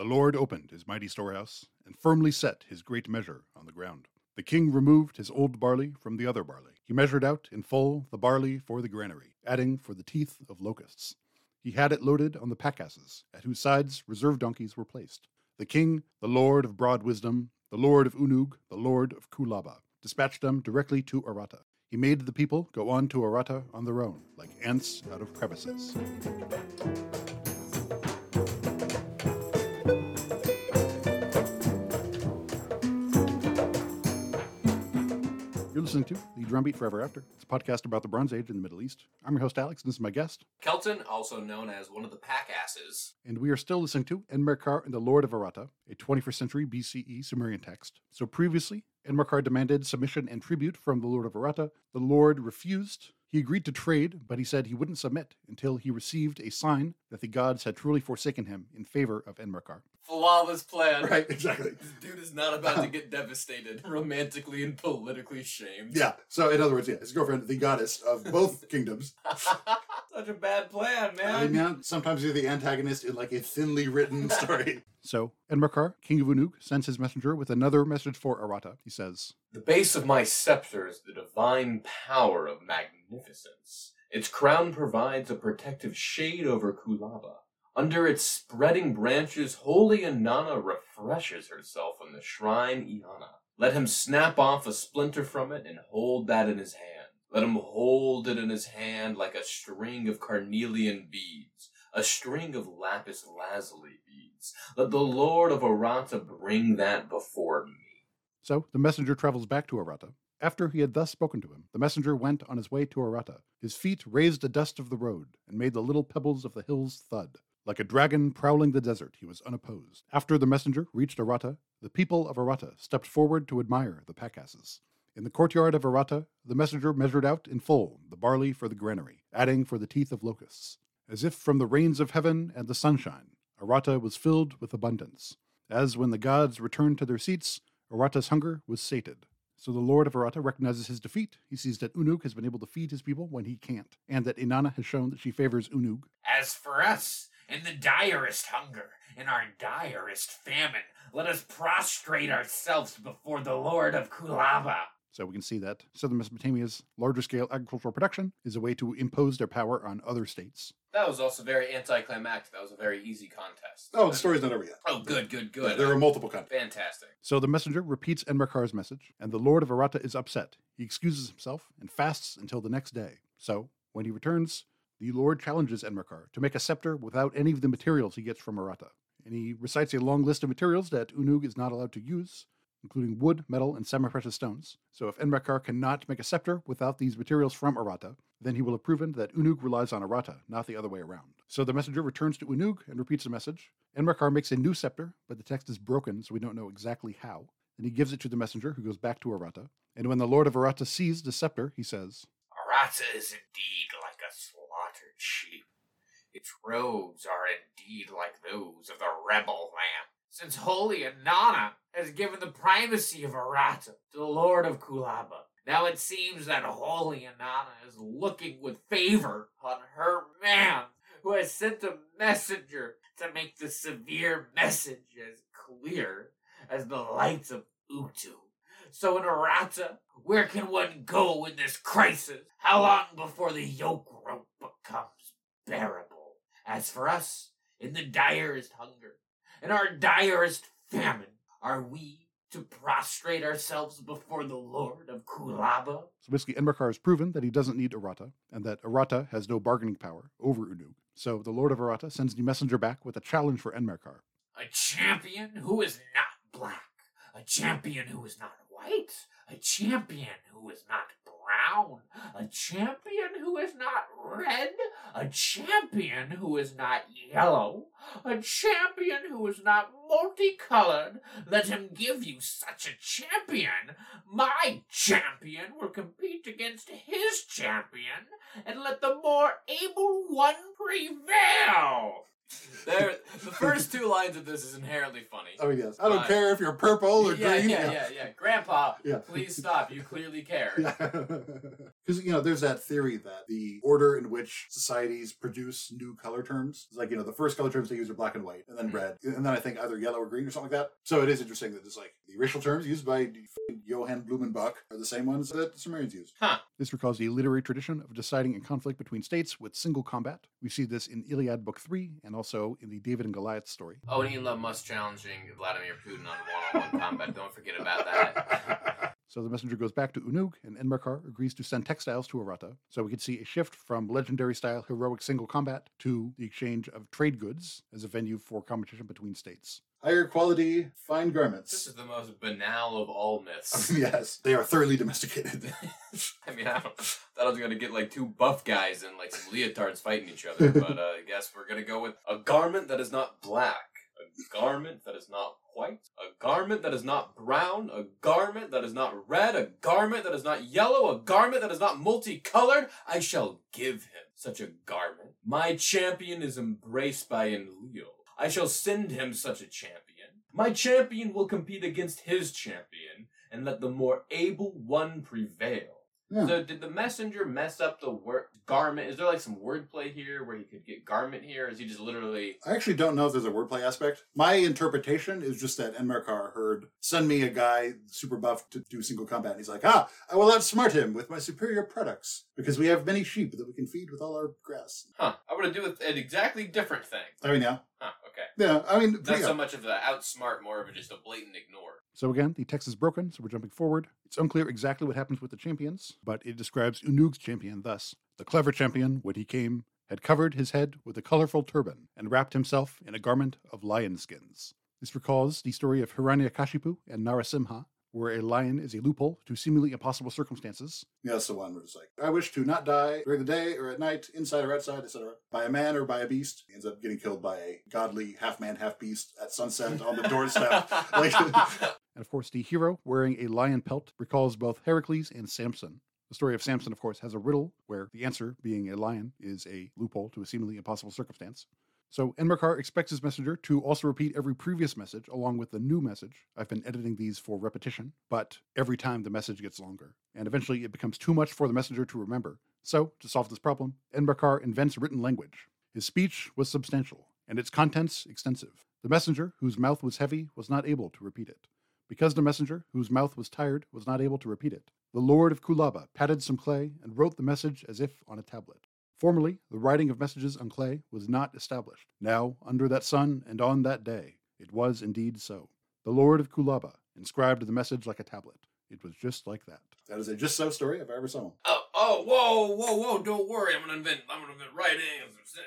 The Lord opened his mighty storehouse, and firmly set his great measure on the ground. The king removed his old barley from the other barley. He measured out in full the barley for the granary, adding for the teeth of locusts. He had it loaded on the pack asses, at whose sides reserve donkeys were placed. The king, the lord of broad wisdom, the lord of Unug, the lord of Kulaba, dispatched them directly to Aratta. He made the people go on to Aratta on their own, like ants out of crevices. Listening to The Drumbeat Forever After. It's a podcast about the Bronze Age in the Middle East. I'm your host, Alex, and this is my guest. Kelten, also known as one of the pack asses. And we are still listening to Enmerkar and the Lord of Aratta, a 21st century BCE Sumerian text. So previously, Enmerkar demanded submission and tribute from the Lord of Aratta. The Lord refused. He agreed to trade, but he said he wouldn't submit until he received a sign that the gods had truly forsaken him in favor of Enmerkar. Flawless plan. Right, exactly. This dude is not about to get devastated, romantically and politically shamed. Yeah. So, in other words, yeah, his girlfriend, the goddess of both kingdoms. Such a bad plan, I man. mean, sometimes you're the antagonist in like a thinly written story. So, Enmerkar, king of Unug, sends his messenger with another message for Aratta. He says, The base of my scepter is the divine power of magnificence. Its crown provides a protective shade over Kulaba. Under its spreading branches, holy Inanna refreshes herself in the shrine Eanna. Let him snap off a splinter from it and hold that in his hand. Let him hold it in his hand like a string of carnelian beads, a string of lapis lazuli beads. Let the Lord of Aratta bring that before me. So the messenger travels back to Aratta. After he had thus spoken to him, the messenger went on his way to Aratta. His feet raised the dust of the road and made the little pebbles of the hills thud. Like a dragon prowling the desert, he was unopposed. After the messenger reached Aratta, the people of Aratta stepped forward to admire the pack asses. In the courtyard of Aratta, the messenger measured out in full the barley for the granary, adding for the teeth of locusts. As if from the rains of heaven and the sunshine, Aratta was filled with abundance. As when the gods returned to their seats, Aratta's hunger was sated. So the Lord of Aratta recognizes his defeat. He sees that Unug has been able to feed his people when he can't, and that Inanna has shown that she favors Unug. As for us, in the direst hunger, in our direst famine, let us prostrate ourselves before the Lord of Kulaba. So we can see that southern Mesopotamia's larger scale agricultural production is a way to impose their power on other states. That was also very anticlimactic. That was a very easy contest. Oh, the story's not over yet. Oh, good, good, good. There are multiple countries. Fantastic. So the messenger repeats Enmerkar's message, and the Lord of Aratta is upset. He excuses himself and fasts until the next day. So, when he returns, the Lord challenges Enmerkar to make a scepter without any of the materials he gets from Aratta. And he recites a long list of materials that Unug is not allowed to use, including wood, metal, and semi precious stones. So, if Enmerkar cannot make a scepter without these materials from Aratta, then he will have proven that Unug relies on Aratta, not the other way around. So the messenger returns to Unug and repeats the message. Enmerkar makes a new scepter, but the text is broken, so we don't know exactly how. Then he gives it to the messenger, who goes back to Aratta. And when the Lord of Aratta sees the scepter, he says, Aratta is indeed like a slaughtered sheep. Its robes are indeed like those of the rebel lamb. Since holy Inanna has given the primacy of Aratta to the Lord of Kulaba, now it seems that holy Inanna is looking with favor on her man, who has sent a messenger to make the severe message as clear as the lights of Utu. So in Aratta, where can one go in this crisis? How long before the yoke rope becomes bearable? As for us, in the direst hunger, in our direst famine, are we to prostrate ourselves before the Lord of Kulaba? So basically, Enmerkar has proven that he doesn't need Aratta, and that Aratta has no bargaining power over Unug. So the Lord of Aratta sends the messenger back with a challenge for Enmerkar. A champion who is not black, a champion who is not white, a champion who is not brown, a champion who is not red, a champion who is not yellow, a champion who is not multicolored. Let him give you such a champion. My champion will compete against his champion, and let the more able one prevail. There, the first two lines of this is inherently funny. Oh yes, I don't Fine. care if you're purple or yeah, green. yeah, yeah, yeah. Grandpa, Yeah. please stop. You clearly care. Because Because, you know, there's that theory that the order in which societies produce new color terms is like, you know, the first color terms they use are black and white, and then Mhm. red, and then I think either yellow or green or something like that. So it is interesting that it's like the racial terms used by Johann Blumenbach are the same ones that the Sumerians used. This recalls the literary tradition of deciding in conflict between states with single combat. We see this in Iliad Book 3 and also in the David and Goliath story. Oh, and Elon Musk challenging Vladimir Putin on one-on-one combat. Don't forget about that. So the messenger goes back to Unug, and Enmerkar agrees to send textiles to Aratta. So we can see a shift from legendary style heroic single combat to the exchange of trade goods as a venue for competition between states. Higher quality, fine garments. This is the most banal of all myths. yes, they are thoroughly domesticated. I mean, I don't, thought I was gonna get like two buff guys and like some leotards fighting each other, but uh, I guess we're gonna go with a garment that is not black, a garment that is not white, a garment that is not brown, a garment that is not red, a garment that is not yellow, a garment that is not multicolored. I shall give him such a garment. My champion is embraced by Enlil. I shall send him such a champion. My champion will compete against his champion, and let the more able one prevail. Yeah. So did the messenger mess up the word garment? Is there like some wordplay here where he could get garment here? Or is he just literally I actually don't know if there's a wordplay aspect. My interpretation is just that Enmerkar heard, send me a guy super buff to do single combat. And he's like, ah, I will outsmart him with my superior products because we have many sheep that we can feed with all our grass. Huh. I would have to do with an exactly different thing. There we go. Huh, okay. Yeah, I mean, Not yeah. so much of the outsmart, more of a just a blatant ignore. So again, the text is broken, so we're jumping forward. It's unclear exactly what happens with the champions, but it describes Unug's champion thus. The clever champion, when he came, had covered his head with a colorful turban and wrapped himself in a garment of lion skins. This recalls the story of Hiranyakashipu and Narasimha, where a lion is a loophole to seemingly impossible circumstances. Yeah, that's the one where it's like, I wish to not die during the day or at night, inside or outside, etc., by a man or by a beast. He ends up getting killed by a godly half man, half beast at sunset on the doorstep. Like- and of course, the hero wearing a lion pelt recalls both Heracles and Samson. The story of Samson, of course, has a riddle where the answer, being a lion, is a loophole to a seemingly impossible circumstance. So Enmerkar expects his messenger to also repeat every previous message along with the new message. I've been editing these for repetition, but every time the message gets longer. And eventually it becomes too much for the messenger to remember. So, to solve this problem, Enmerkar invents written language. His speech was substantial, and its contents extensive. The messenger, whose mouth was heavy, was not able to repeat it. Because the messenger, whose mouth was tired, was not able to repeat it, the Lord of Kulaba patted some clay and wrote the message as if on a tablet. Formerly, the writing of messages on clay was not established. Now, under that sun and on that day, it was indeed so. The Lord of Kulaba inscribed the message like a tablet. It was just like that. That is a just so story if I ever saw one. Oh, oh, whoa, whoa, whoa! Don't worry, I'm gonna invent. I'm gonna invent writing.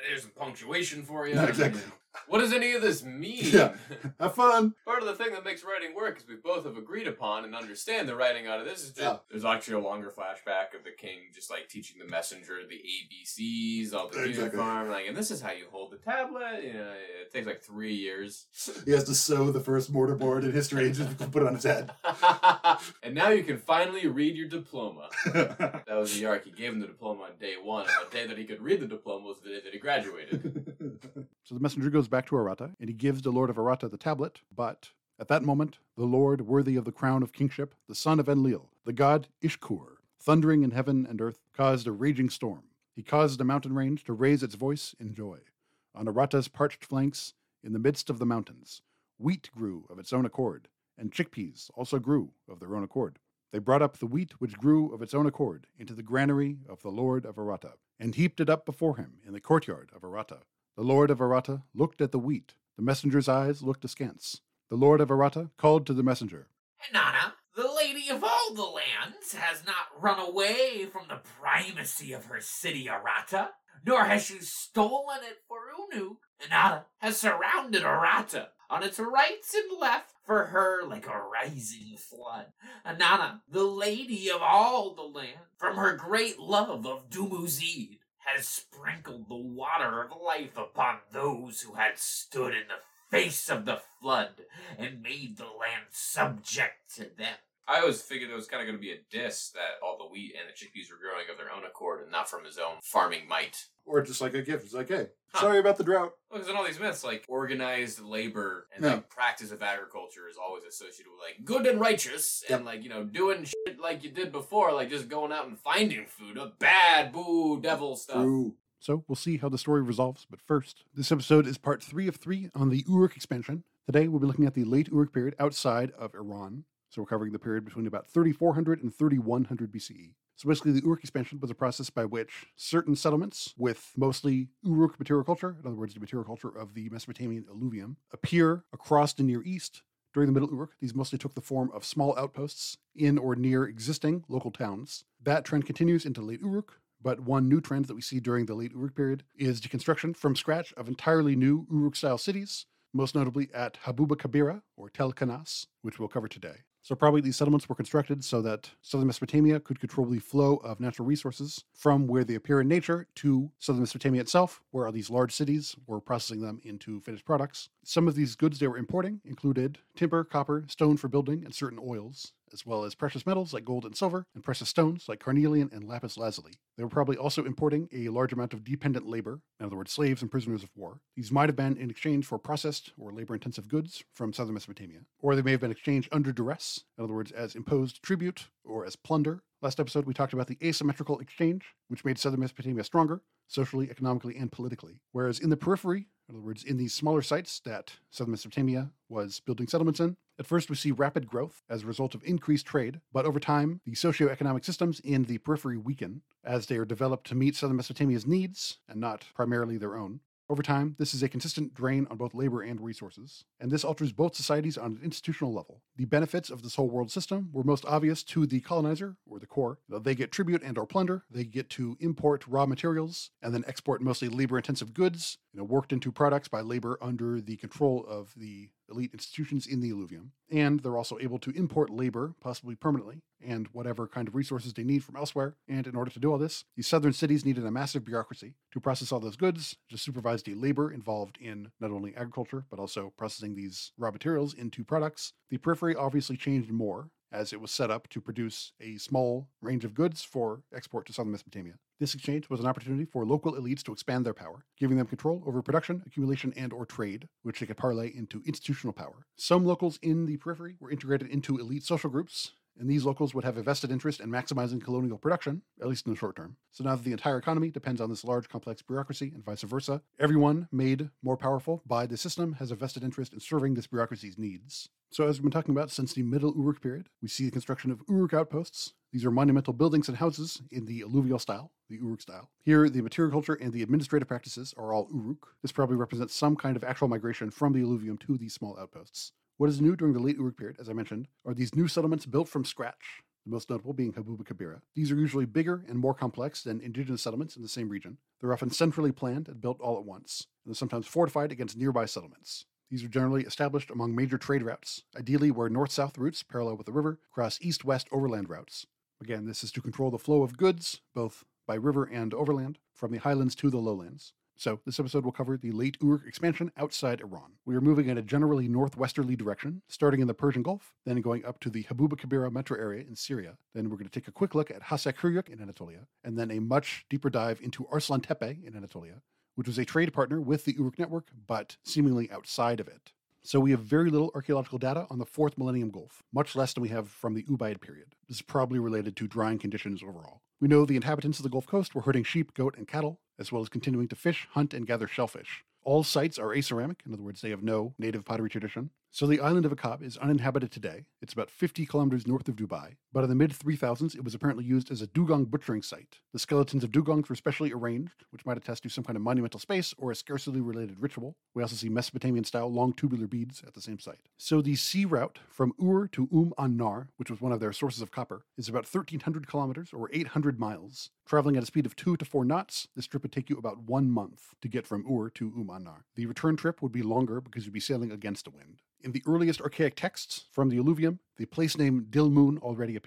Here's some punctuation for you. Not exactly. What does any of this mean? Yeah. Have fun. Part of the thing that makes writing work is we both have agreed upon and understand the writing out of this is just Yeah. there's actually a longer flashback of the king just like teaching the messenger the ABCs, all the Exactly. uniform, like, and this is how you hold the tablet. You know, it takes like three years. He has to sew the first mortarboard in history and just put it on his head. and now you can finally read your diploma. That was the Yark. He gave him the diploma on day one, and the day that he could read the diploma was the day that he graduated. so the messenger goes back to Aratta, and he gives the Lord of Aratta the tablet, but at that moment, the Lord, worthy of the crown of kingship, the son of Enlil, the god Ishkur, thundering in heaven and earth, caused a raging storm. He caused a mountain range to raise its voice in joy. On Aratta's parched flanks, in the midst of the mountains, wheat grew of its own accord, and chickpeas also grew of their own accord. They brought up the wheat which grew of its own accord into the granary of the Lord of Aratta, and heaped it up before him in the courtyard of Aratta. The Lord of Aratta looked at the wheat. The messenger's eyes looked askance. The Lord of Aratta called to the messenger. Inanna, the lady of all the lands, has not run away from the primacy of her city Aratta, nor has she stolen it for Unug. Inanna has surrounded Aratta on its rights and left for her like a rising flood. Inanna, the lady of all the land, from her great love of Dumuzid, has sprinkled the water of life upon those who had stood in the face of the flood and made the land subject to them. I always figured it was kind of going to be a diss that all the wheat and the chickpeas were growing of their own accord and not from his own farming might. Or just like a gift. It's like, hey, Huh. sorry about the drought. Well, because in all these myths, like organized labor and Yeah. like practice of agriculture is always associated with like good and righteous, and like you know doing shit like you did before, like just going out and finding food, a bad boo devil stuff. Ooh. So we'll see how the story resolves. But first, this episode is part three of three on the Uruk expansion. Today we'll be looking at the late Uruk period outside of Iran. So we're covering the period between about 3400 and 3100 BCE. So basically, the Uruk expansion was a process by which certain settlements with mostly Uruk material culture, in other words, the material culture of the Mesopotamian alluvium, appear across the Near East. During the Middle Uruk, these mostly took the form of small outposts in or near existing local towns. That trend continues into late Uruk, but one new trend that we see during the late Uruk period is the construction from scratch of entirely new Uruk style cities, most notably at Habuba Kabira or Tel Kanas, which we'll cover today. So, probably these settlements were constructed so that southern Mesopotamia could control the flow of natural resources from where they appear in nature to southern Mesopotamia itself, where these large cities were processing them into finished products. Some of these goods they were importing included timber, copper, stone for building, and certain oils, as well as precious metals like gold and silver, and precious stones like carnelian and lapis lazuli. They were probably also importing a large amount of dependent labor, in other words, slaves and prisoners of war. These might have been in exchange for processed or labor intensive goods from southern Mesopotamia, or they may have been exchanged under duress, in other words, as imposed tribute or as plunder. Last episode, we talked about the asymmetrical exchange, which made southern Mesopotamia stronger, socially, economically, and politically. Whereas in the periphery, in other words, in these smaller sites that southern Mesopotamia was building settlements in, at first we see rapid growth as a result of increased trade, but over time, the socioeconomic systems in the periphery weaken as they are developed to meet southern Mesopotamia's needs and not primarily their own. Over time, this is a consistent drain on both labor and resources, and this alters both societies on an institutional level. The benefits of this whole world system were most obvious to the colonizer, or the core. They get tribute and or plunder, they get to import raw materials, and then export mostly labor-intensive goods, you know, worked into products by labor under the control of the elite institutions in the alluvium. And they're also able to import labor, possibly permanently, and whatever kind of resources they need from elsewhere. And in order to do all this, these southern cities needed a massive bureaucracy to process all those goods, to supervise the labor involved in not only agriculture, but also processing these raw materials into products. The periphery obviously changed more as it was set up to produce a small range of goods for export to southern Mesopotamia. This exchange was an opportunity for local elites to expand their power, giving them control over production, accumulation, and or trade, which they could parlay into institutional power. Some locals in the periphery were integrated into elite social groups, and these locals would have a vested interest in maximizing colonial production, at least in the short term. So now that the entire economy depends on this large, complex bureaucracy and vice versa, everyone made more powerful by the system has a vested interest in serving this bureaucracy's needs. So, as we've been talking about since the Middle Uruk period, we see the construction of Uruk outposts. These are monumental buildings and houses in the alluvial style, the Uruk style. Here, the material culture and the administrative practices are all Uruk. This probably represents some kind of actual migration from the alluvium to these small outposts. What is new during the late Uruk period, as I mentioned, are these new settlements built from scratch, the most notable being Habuba Kabira. These are usually bigger and more complex than indigenous settlements in the same region. They're often centrally planned and built all at once, and they're sometimes fortified against nearby settlements. These are generally established among major trade routes, ideally where north south routes parallel with the river cross east west overland routes. Again, this is to control the flow of goods, both by river and overland, from the highlands to the lowlands. So, this episode will cover the late Uruk expansion outside Iran. We are moving in a generally northwesterly direction, starting in the Persian Gulf, then going up to the Habuba Kabira metro area in Syria. Then we're going to take a quick look at Hassek in Anatolia, and then a much deeper dive into Arslan Tepe in Anatolia, which was a trade partner with the Uruk network, but seemingly outside of it. So we have very little archaeological data on the fourth millennium Gulf, much less than we have from the Ubaid period. This is probably related to drying conditions overall. We know the inhabitants of the Gulf Coast were herding sheep, goat, and cattle, as well as continuing to fish, hunt, and gather shellfish. All sites are aceramic, in other words, they have no native pottery tradition. So the island of Akab is uninhabited today. It's about 50 kilometers north of Dubai, but in the mid 3000s, it was apparently used as a dugong butchering site. The skeletons of dugongs were specially arranged, which might attest to some kind of monumental space or a scarcity related ritual. We also see Mesopotamian style long tubular beads at the same site. So the sea route from Ur to Um an Nar, which was one of their sources of copper, is about 1300 kilometers or 800 miles. Traveling at a speed of 2 to 4 knots, this trip would take you about one month to get from Ur to Um an Nar. The return trip would be longer because you'd be sailing against a wind. In the earliest archaic texts from the alluvium, the place name Dilmun already appears.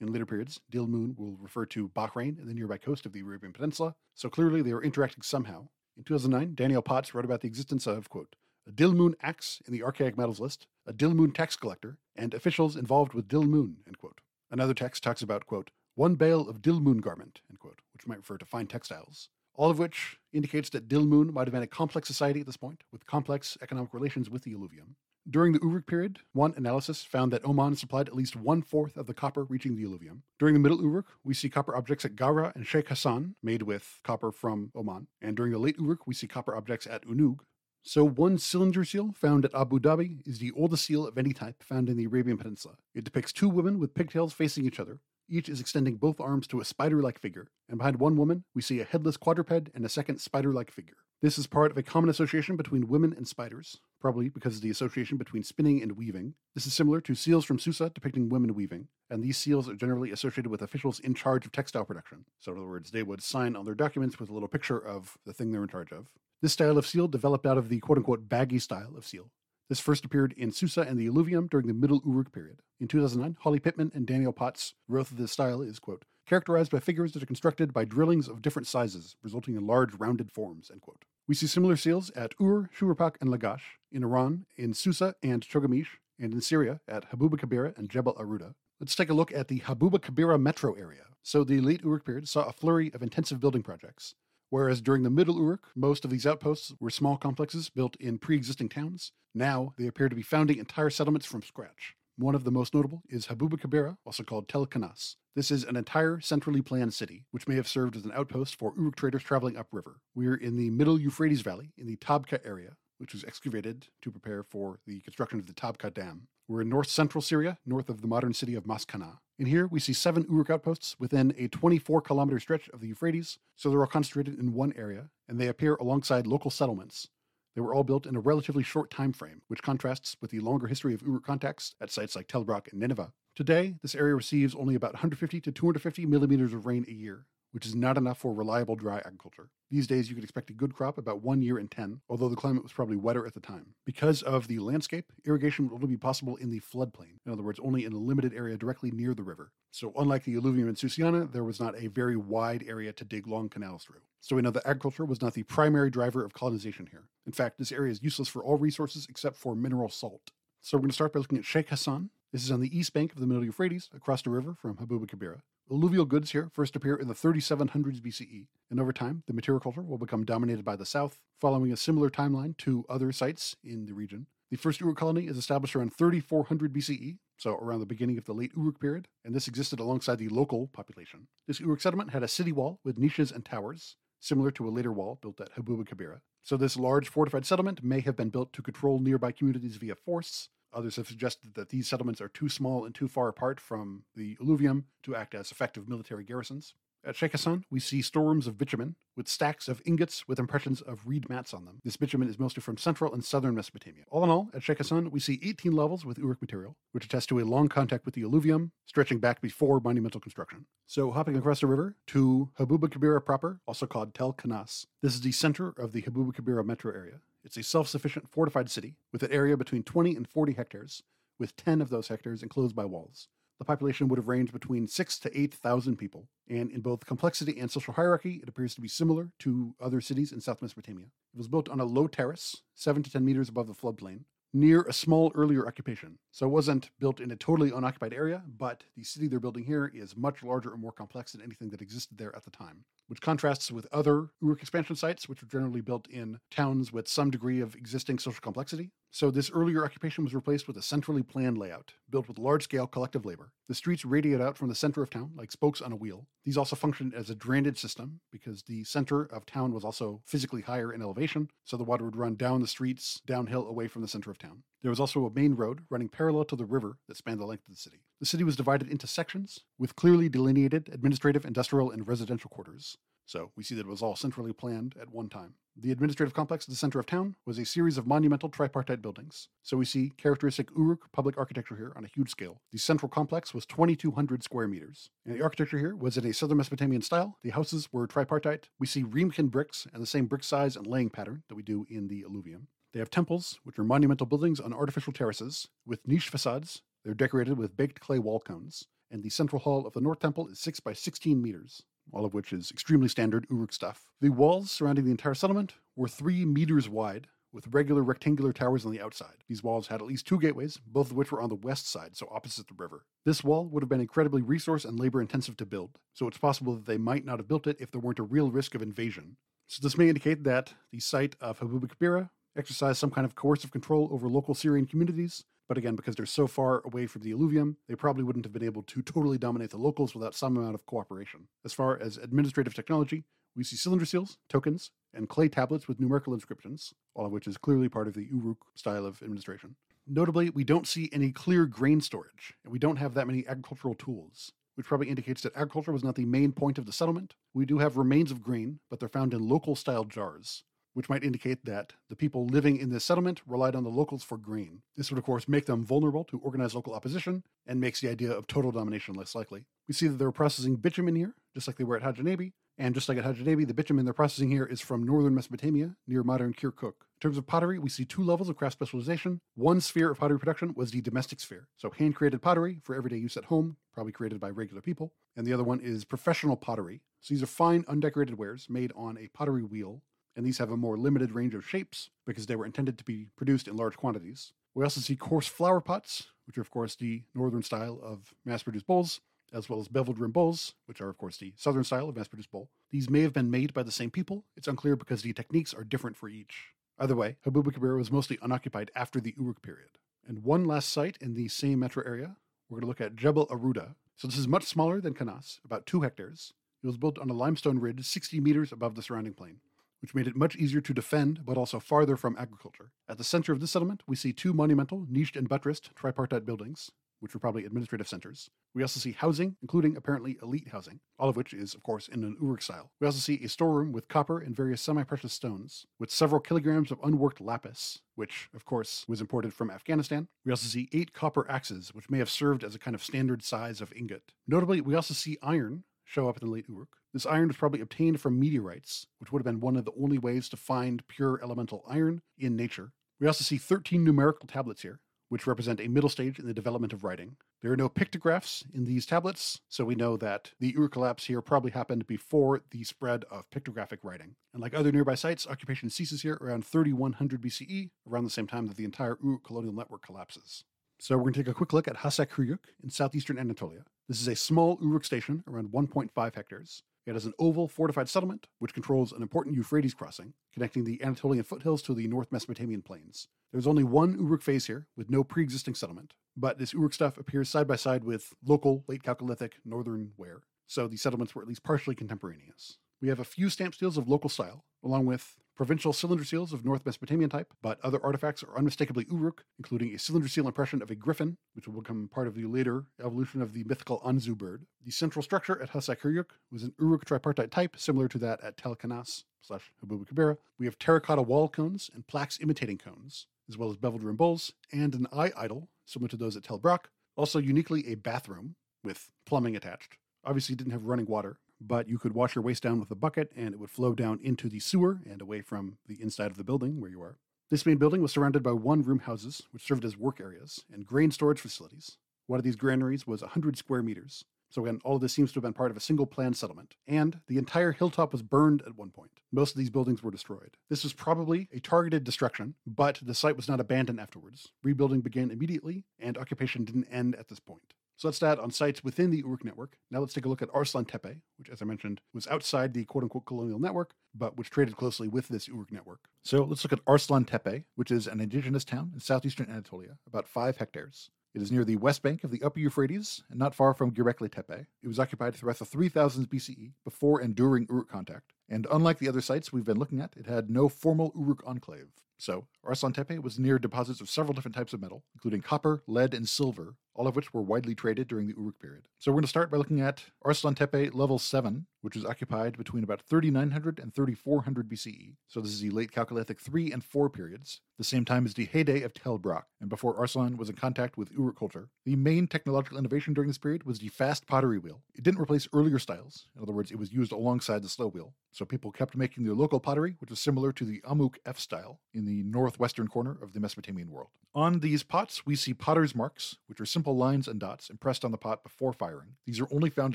In later periods, Dilmun will refer to Bahrain and the nearby coast of the Arabian Peninsula, so clearly they are interacting somehow. In 2009, Daniel Potts wrote about the existence of, quote, a Dilmun axe in the archaic metals list, a Dilmun tax collector, and officials involved with Dilmun, end quote. Another text talks about, quote, one bale of Dilmun garment, end quote, which might refer to fine textiles. All of which indicates that Dilmun might have been a complex society at this point, with complex economic relations with the alluvium. During the Uruk period, one analysis found that Oman supplied at least one fourth of the copper reaching the alluvium. During the Middle Uruk, we see copper objects at Gara and Sheikh Hassan, made with copper from Oman. And during the Late Uruk, we see copper objects at Unug. So, one cylinder seal found at Abu Dhabi is the oldest seal of any type found in the Arabian Peninsula. It depicts two women with pigtails facing each other. Each is extending both arms to a spider like figure, and behind one woman, we see a headless quadruped and a second spider like figure. This is part of a common association between women and spiders, probably because of the association between spinning and weaving. This is similar to seals from Susa depicting women weaving, and these seals are generally associated with officials in charge of textile production. So, in other words, they would sign on their documents with a little picture of the thing they're in charge of. This style of seal developed out of the quote unquote baggy style of seal. This first appeared in Susa and the alluvium during the Middle Uruk period. In 2009, Holly Pittman and Daniel Potts wrote that this style is, quote, characterized by figures that are constructed by drillings of different sizes, resulting in large rounded forms, end quote. We see similar seals at Ur, Shuruppak, and Lagash, in Iran, in Susa and Chogha Mish, and in Syria at Habuba Kabira and Jebel Aruda. Let's take a look at the Habuba Kabira metro area. So the late Uruk period saw a flurry of intensive building projects. Whereas during the Middle Uruk, most of these outposts were small complexes built in pre existing towns, now they appear to be founding entire settlements from scratch. One of the most notable is Habuba Kabira, also called Tel Kanas. This is an entire centrally planned city, which may have served as an outpost for Uruk traders traveling upriver. We're in the middle Euphrates Valley, in the Tabqa area, which was excavated to prepare for the construction of the Tabqa Dam. We're in north central Syria, north of the modern city of Maskana. In here, we see seven Uruk outposts within a 24 kilometer stretch of the Euphrates, so they're all concentrated in one area, and they appear alongside local settlements. They were all built in a relatively short time frame, which contrasts with the longer history of Uruk contacts at sites like Tel Brak and Nineveh. Today, this area receives only about 150 to 250 millimeters of rain a year, which is not enough for reliable dry agriculture. These days, you could expect a good crop about one year in 10, although the climate was probably wetter at the time. Because of the landscape, irrigation would only be possible in the floodplain, in other words, only in a limited area directly near the river. So, unlike the alluvium in Susiana, there was not a very wide area to dig long canals through. So, we know that agriculture was not the primary driver of colonization here. In fact, this area is useless for all resources except for mineral salt. So, we're going to start by looking at Sheikh Hassan, this is on the east bank of the Middle Euphrates, across the river from Habuba Kabira. Alluvial goods here first appear in the 3700s BCE, and over time, the material culture will become dominated by the south, following a similar timeline to other sites in the region. The first Uruk colony is established around 3400 BCE, so around the beginning of the late Uruk period, and this existed alongside the local population. This Uruk settlement had a city wall with niches and towers, similar to a later wall built at Habuba Kabira. So this large fortified settlement may have been built to control nearby communities via force, Others have suggested that these settlements are too small and too far apart from the alluvium to act as effective military garrisons. At Sheikh Hassan, we see storerooms of bitumen with stacks of ingots with impressions of reed mats on them. This bitumen is mostly from central and southern Mesopotamia. All in all, at Sheikh Hassan, we see 18 levels with Uruk material, which attest to a long contact with the alluvium, stretching back before monumental construction. So, hopping across the river to Habuba Kabira proper, also called Tel Kanas. This is the center of the Habuba Kabira metro area. It's a self sufficient fortified city with an area between 20 and 40 hectares, with 10 of those hectares enclosed by walls. The population would have ranged between 6 to 8,000 people, and in both complexity and social hierarchy, it appears to be similar to other cities in South Mesopotamia. It was built on a low terrace, 7 to 10 meters above the floodplain, near a small earlier occupation. So it wasn't built in a totally unoccupied area, but the city they're building here is much larger and more complex than anything that existed there at the time which contrasts with other Uruk expansion sites, which were generally built in towns with some degree of existing social complexity. So, this earlier occupation was replaced with a centrally planned layout, built with large scale collective labor. The streets radiate out from the center of town like spokes on a wheel. These also functioned as a drainage system because the center of town was also physically higher in elevation, so the water would run down the streets, downhill away from the center of town. There was also a main road running parallel to the river that spanned the length of the city. The city was divided into sections with clearly delineated administrative, industrial, and residential quarters. So we see that it was all centrally planned at one time. The administrative complex at the center of town was a series of monumental tripartite buildings. So we see characteristic Uruk public architecture here on a huge scale. The central complex was 2,200 square meters. And the architecture here was in a southern Mesopotamian style. The houses were tripartite. We see Riemchen bricks and the same brick size and laying pattern that we do in the alluvium. They have temples, which are monumental buildings on artificial terraces, with niche facades. They're decorated with baked clay wall cones. And the central hall of the North Temple is 6 by 16 meters all of which is extremely standard Uruk stuff. The walls surrounding the entire settlement were three meters wide, with regular rectangular towers on the outside. These walls had at least two gateways, both of which were on the west side, so opposite the river. This wall would have been incredibly resource and labor intensive to build, so it's possible that they might not have built it if there weren't a real risk of invasion. So this may indicate that the site of Habuba Kabira exercised some kind of coercive control over local Syrian communities, but again, because they're so far away from the alluvium, they probably wouldn't have been able to totally dominate the locals without some amount of cooperation. As far as administrative technology, we see cylinder seals, tokens, and clay tablets with numerical inscriptions, all of which is clearly part of the Uruk style of administration. Notably, we don't see any clear grain storage, and we don't have that many agricultural tools, which probably indicates that agriculture was not the main point of the settlement. We do have remains of grain, but they're found in local style jars, which might indicate that the people living in this settlement relied on the locals for grain. This would, of course, make them vulnerable to organized local opposition and makes the idea of total domination less likely. We see that they were processing bitumen here, just like they were at Hacınebi, and just like at Hacınebi, the bitumen they're processing here is from northern Mesopotamia, near modern Kirkuk. In terms of pottery, we see two levels of craft specialization. One sphere of pottery production was the domestic sphere, so hand created pottery for everyday use at home, probably created by regular people. And the other one is professional pottery. So these are fine, undecorated wares made on a pottery wheel, and these have a more limited range of shapes because they were intended to be produced in large quantities. We also see coarse flower pots, which are, of course, the northern style of mass produced bowls, as well as beveled rim bowls, which are, of course, the southern style of mass produced bowl. These may have been made by the same people. It's unclear because the techniques are different for each. Either way, Habuba Kabir was mostly unoccupied after the Uruk period. And one last site in the same metro area, we're going to look at Jebel Aruda. So this is much smaller than Kanas, about two hectares. It was built on a limestone ridge 60 meters above the surrounding plain which made it much easier to defend, but also farther from agriculture. At the center of this settlement, we see two monumental, niched and buttressed tripartite buildings, which were probably administrative centers. We also see housing, including apparently elite housing, all of which is, of course, in an Uruk style. We also see a storeroom with copper and various semi precious stones, with several kilograms of unworked lapis, which, of course, was imported from Afghanistan. We also see eight copper axes, which may have served as a kind of standard size of ingot. Notably, we also see iron show up in the late Uruk. This iron was probably obtained from meteorites, which would have been one of the only ways to find pure elemental iron in nature. We also see 13 numerical tablets here, which represent a middle stage in the development of writing. There are no pictographs in these tablets, so we know that the Ur collapse here probably happened before the spread of pictographic writing. And like other nearby sites, occupation ceases here around 3100 BCE, around the same time that the entire Ur colonial network collapses. So we're going to take a quick look at Hassek Höyük in southeastern Anatolia. This is a small Uruk station, around 1.5 hectares. It has an oval fortified settlement, which controls an important Euphrates crossing, connecting the Anatolian foothills to the North Mesopotamian plains. There's only one Uruk phase here, with no pre existing settlement, but this Uruk stuff appears side by side with local late Chalcolithic northern ware, so the settlements were at least partially contemporaneous. We have a few stamp seals of local style, along with provincial cylinder seals of North Mesopotamian type, but other artifacts are unmistakably Uruk, including a cylinder seal impression of a griffin, which will become part of the later evolution of the mythical Anzu bird. The central structure at Hassek Höyük was an Uruk tripartite type, similar to that at Tel Kanas slash Habuba Kabira. We have terracotta wall cones and plaques imitating cones, as well as beveled rim bowls, and an eye idol, similar to those at Tel Brak. Also, uniquely, a bathroom with plumbing attached. Obviously, didn't have running water, but you could wash your waste down with a bucket and it would flow down into the sewer and away from the inside of the building where you are. This main building was surrounded by one room houses, which served as work areas and grain storage facilities. One of these granaries was 100 square meters. So, again, all of this seems to have been part of a single planned settlement. And the entire hilltop was burned at one point. Most of these buildings were destroyed. This was probably a targeted destruction, but the site was not abandoned afterwards. Rebuilding began immediately, and occupation didn't end at this point. So that's that on sites within the Uruk network. Now let's take a look at Arslan Tepe, which, as I mentioned, was outside the quote unquote colonial network, but which traded closely with this Uruk network. So let's look at Arslan Tepe, which is an indigenous town in southeastern Anatolia, about five hectares. It is near the west bank of the upper Euphrates and not far from Göbekli Tepe. It was occupied throughout the 3000s BCE, before and during Uruk contact. And unlike the other sites we've been looking at, it had no formal Uruk enclave. So, Arslan Tepe was near deposits of several different types of metal, including copper, lead, and silver, all of which were widely traded during the Uruk period. So we're going to start by looking at Arslan Tepe level 7, which was occupied between about 3900 and 3400 BCE. So this is the late Chalcolithic 3 and 4 periods, the same time as the heyday of Tel Brak, and before Arslan was in contact with Uruk culture. The main technological innovation during this period was the fast pottery wheel. It didn't replace earlier styles, in other words, it was used alongside the slow wheel. So people kept making their local pottery, which was similar to the Amuq F style in the northwestern corner of the Mesopotamian world. On these pots, we see potter's marks, which are simple lines and dots impressed on the pot before firing. These are only found